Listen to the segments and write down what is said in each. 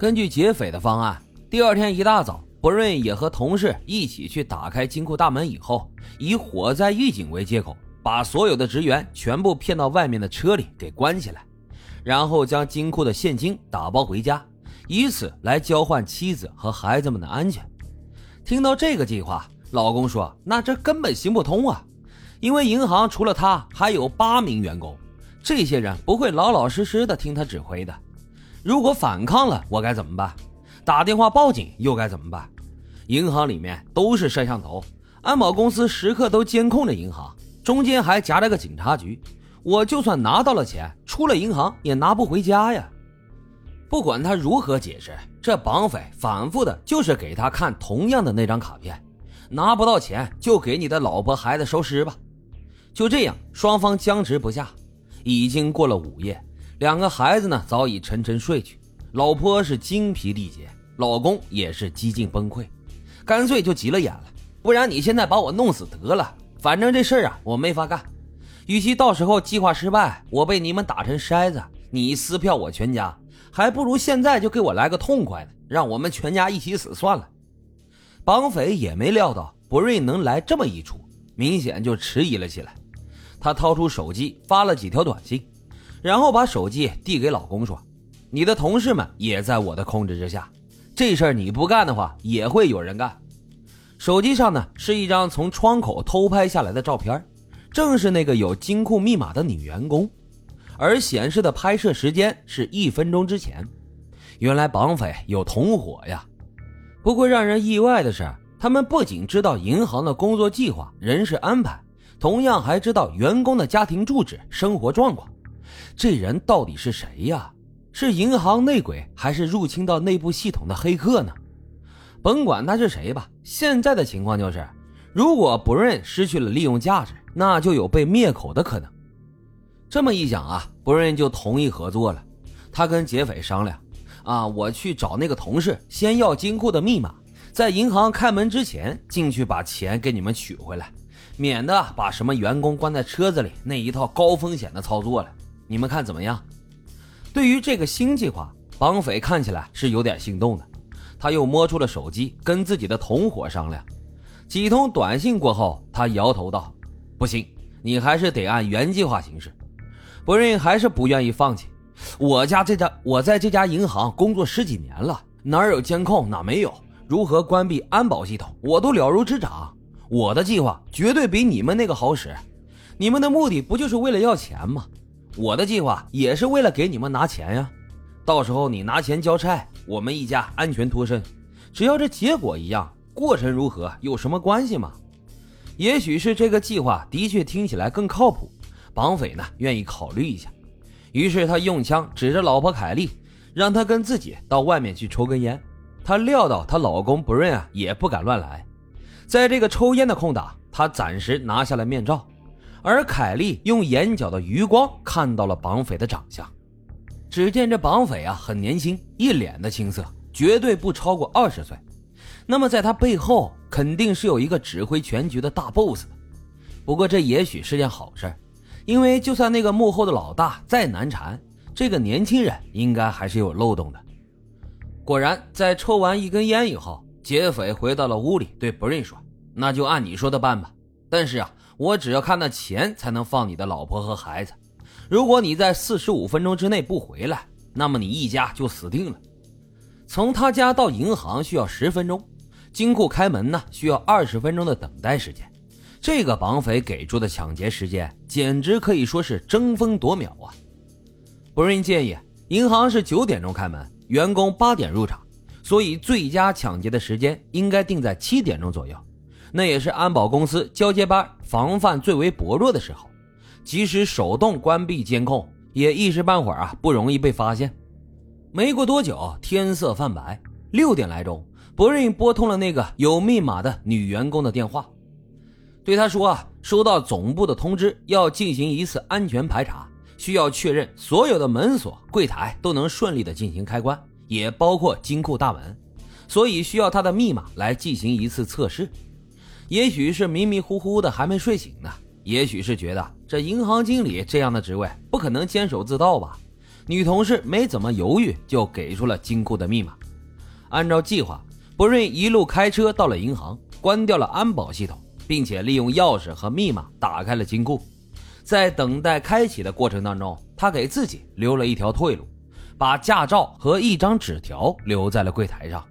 根据劫匪的方案，第二天一大早，博瑞也和同事一起去打开金库大门，以后以火灾预警为借口，把所有的职员全部骗到外面的车里给关起来，然后将金库的现金打包回家，以此来交换妻子和孩子们的安全。听到这个计划，老公说：“那这根本行不通啊，因为银行除了他还有八名员工。”这些人不会老老实实的听他指挥的，如果反抗了，我该怎么办？打电话报警又该怎么办？银行里面都是摄像头，安保公司时刻都监控着银行，中间还夹着个警察局。我就算拿到了钱，出了银行也拿不回家呀。不管他如何解释，这绑匪反复的就是给他看同样的那张卡片，拿不到钱就给你的老婆孩子收尸吧。就这样，双方僵持不下。已经过了午夜，两个孩子呢早已沉沉睡去，老婆是精疲力竭，老公也是几近崩溃，干脆就急了眼了。不然你现在把我弄死得了，反正这事儿啊我没法干。与其到时候计划失败，我被你们打成筛子，你撕票我全家，还不如现在就给我来个痛快的，让我们全家一起死算了。绑匪也没料到博瑞能来这么一出，明显就迟疑了起来。他掏出手机发了几条短信，然后把手机递给老公说：“你的同事们也在我的控制之下，这事儿你不干的话，也会有人干。”手机上呢是一张从窗口偷拍下来的照片，正是那个有金库密码的女员工，而显示的拍摄时间是一分钟之前。原来绑匪有同伙呀！不过让人意外的是，他们不仅知道银行的工作计划、人事安排。同样还知道员工的家庭住址、生活状况，这人到底是谁呀？是银行内鬼，还是入侵到内部系统的黑客呢？甭管他是谁吧，现在的情况就是，如果不认失去了利用价值，那就有被灭口的可能。这么一想啊，不认就同意合作了。他跟劫匪商量：啊，我去找那个同事，先要金库的密码，在银行开门之前进去把钱给你们取回来。免得把什么员工关在车子里那一套高风险的操作了，你们看怎么样？对于这个新计划，绑匪看起来是有点心动的。他又摸出了手机，跟自己的同伙商量。几通短信过后，他摇头道：“不行，你还是得按原计划行事。”博瑞还是不愿意放弃。我家这家，我在这家银行工作十几年了，哪有监控，哪没有？如何关闭安保系统，我都了如指掌。我的计划绝对比你们那个好使，你们的目的不就是为了要钱吗？我的计划也是为了给你们拿钱呀。到时候你拿钱交差，我们一家安全脱身。只要这结果一样，过程如何有什么关系吗？也许是这个计划的确听起来更靠谱，绑匪呢愿意考虑一下。于是他用枪指着老婆凯莉，让她跟自己到外面去抽根烟。他料到她老公不认啊，也不敢乱来。在这个抽烟的空档，他暂时拿下了面罩，而凯莉用眼角的余光看到了绑匪的长相。只见这绑匪啊很年轻，一脸的青涩，绝对不超过二十岁。那么在他背后肯定是有一个指挥全局的大 boss。不过这也许是件好事，因为就算那个幕后的老大再难缠，这个年轻人应该还是有漏洞的。果然，在抽完一根烟以后。劫匪回到了屋里，对不瑞说：“那就按你说的办吧。但是啊，我只要看到钱才能放你的老婆和孩子。如果你在四十五分钟之内不回来，那么你一家就死定了。从他家到银行需要十分钟，金库开门呢需要二十分钟的等待时间。这个绑匪给出的抢劫时间简直可以说是争分夺秒啊！不瑞建议，银行是九点钟开门，员工八点入场。”所以，最佳抢劫的时间应该定在七点钟左右，那也是安保公司交接班防范最为薄弱的时候。即使手动关闭监控，也一时半会儿啊不容易被发现。没过多久，天色泛白，六点来钟，博瑞拨通了那个有密码的女员工的电话，对她说：“啊，收到总部的通知，要进行一次安全排查，需要确认所有的门锁、柜台都能顺利的进行开关。”也包括金库大门，所以需要他的密码来进行一次测试。也许是迷迷糊糊的还没睡醒呢，也许是觉得这银行经理这样的职位不可能监守自盗吧。女同事没怎么犹豫就给出了金库的密码。按照计划，博瑞一路开车到了银行，关掉了安保系统，并且利用钥匙和密码打开了金库。在等待开启的过程当中，他给自己留了一条退路，把驾照和一张纸条留在了柜台上。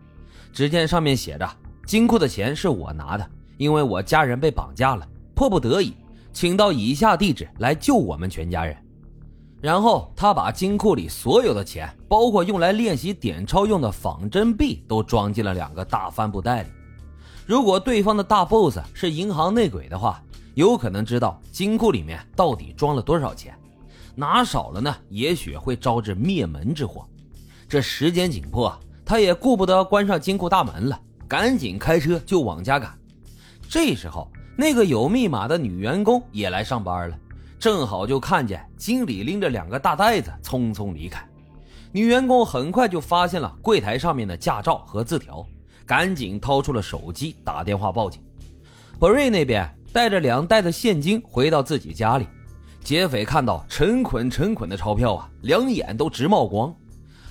只见上面写着：“金库的钱是我拿的，因为我家人被绑架了，迫不得已，请到以下地址来救我们全家人。”然后他把金库里所有的钱，包括用来练习点钞用的仿真币，都装进了两个大帆布袋里。如果对方的大 boss 是银行内鬼的话，有可能知道金库里面到底装了多少钱，拿少了呢，也许会招致灭门之祸。这时间紧迫，他也顾不得关上金库大门了，赶紧开车就往家赶。这时候，那个有密码的女员工也来上班了。正好就看见经理拎着两个大袋子匆匆离开，女员工很快就发现了柜台上面的驾照和字条，赶紧掏出了手机打电话报警。博瑞那边带着两袋子现金回到自己家里，劫匪看到成捆成捆的钞票啊，两眼都直冒光。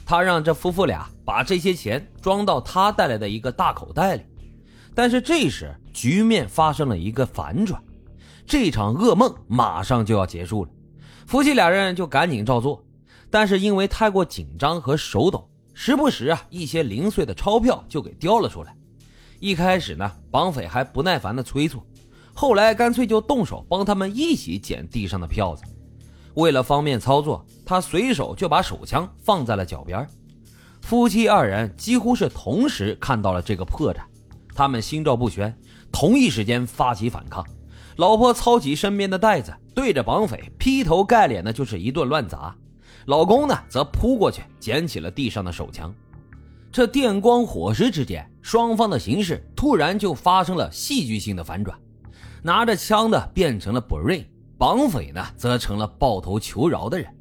他让这夫妇俩把这些钱装到他带来的一个大口袋里，但是这时局面发生了一个反转。这场噩梦马上就要结束了，夫妻俩人就赶紧照做，但是因为太过紧张和手抖，时不时啊一些零碎的钞票就给掉了出来。一开始呢，绑匪还不耐烦的催促，后来干脆就动手帮他们一起捡地上的票子。为了方便操作，他随手就把手枪放在了脚边。夫妻二人几乎是同时看到了这个破绽，他们心照不宣，同一时间发起反抗。老婆操起身边的袋子，对着绑匪劈头盖脸的就是一顿乱砸。老公呢，则扑过去捡起了地上的手枪。这电光火石之间，双方的形势突然就发生了戏剧性的反转。拿着枪的变成了博瑞，绑匪呢，则成了抱头求饶的人。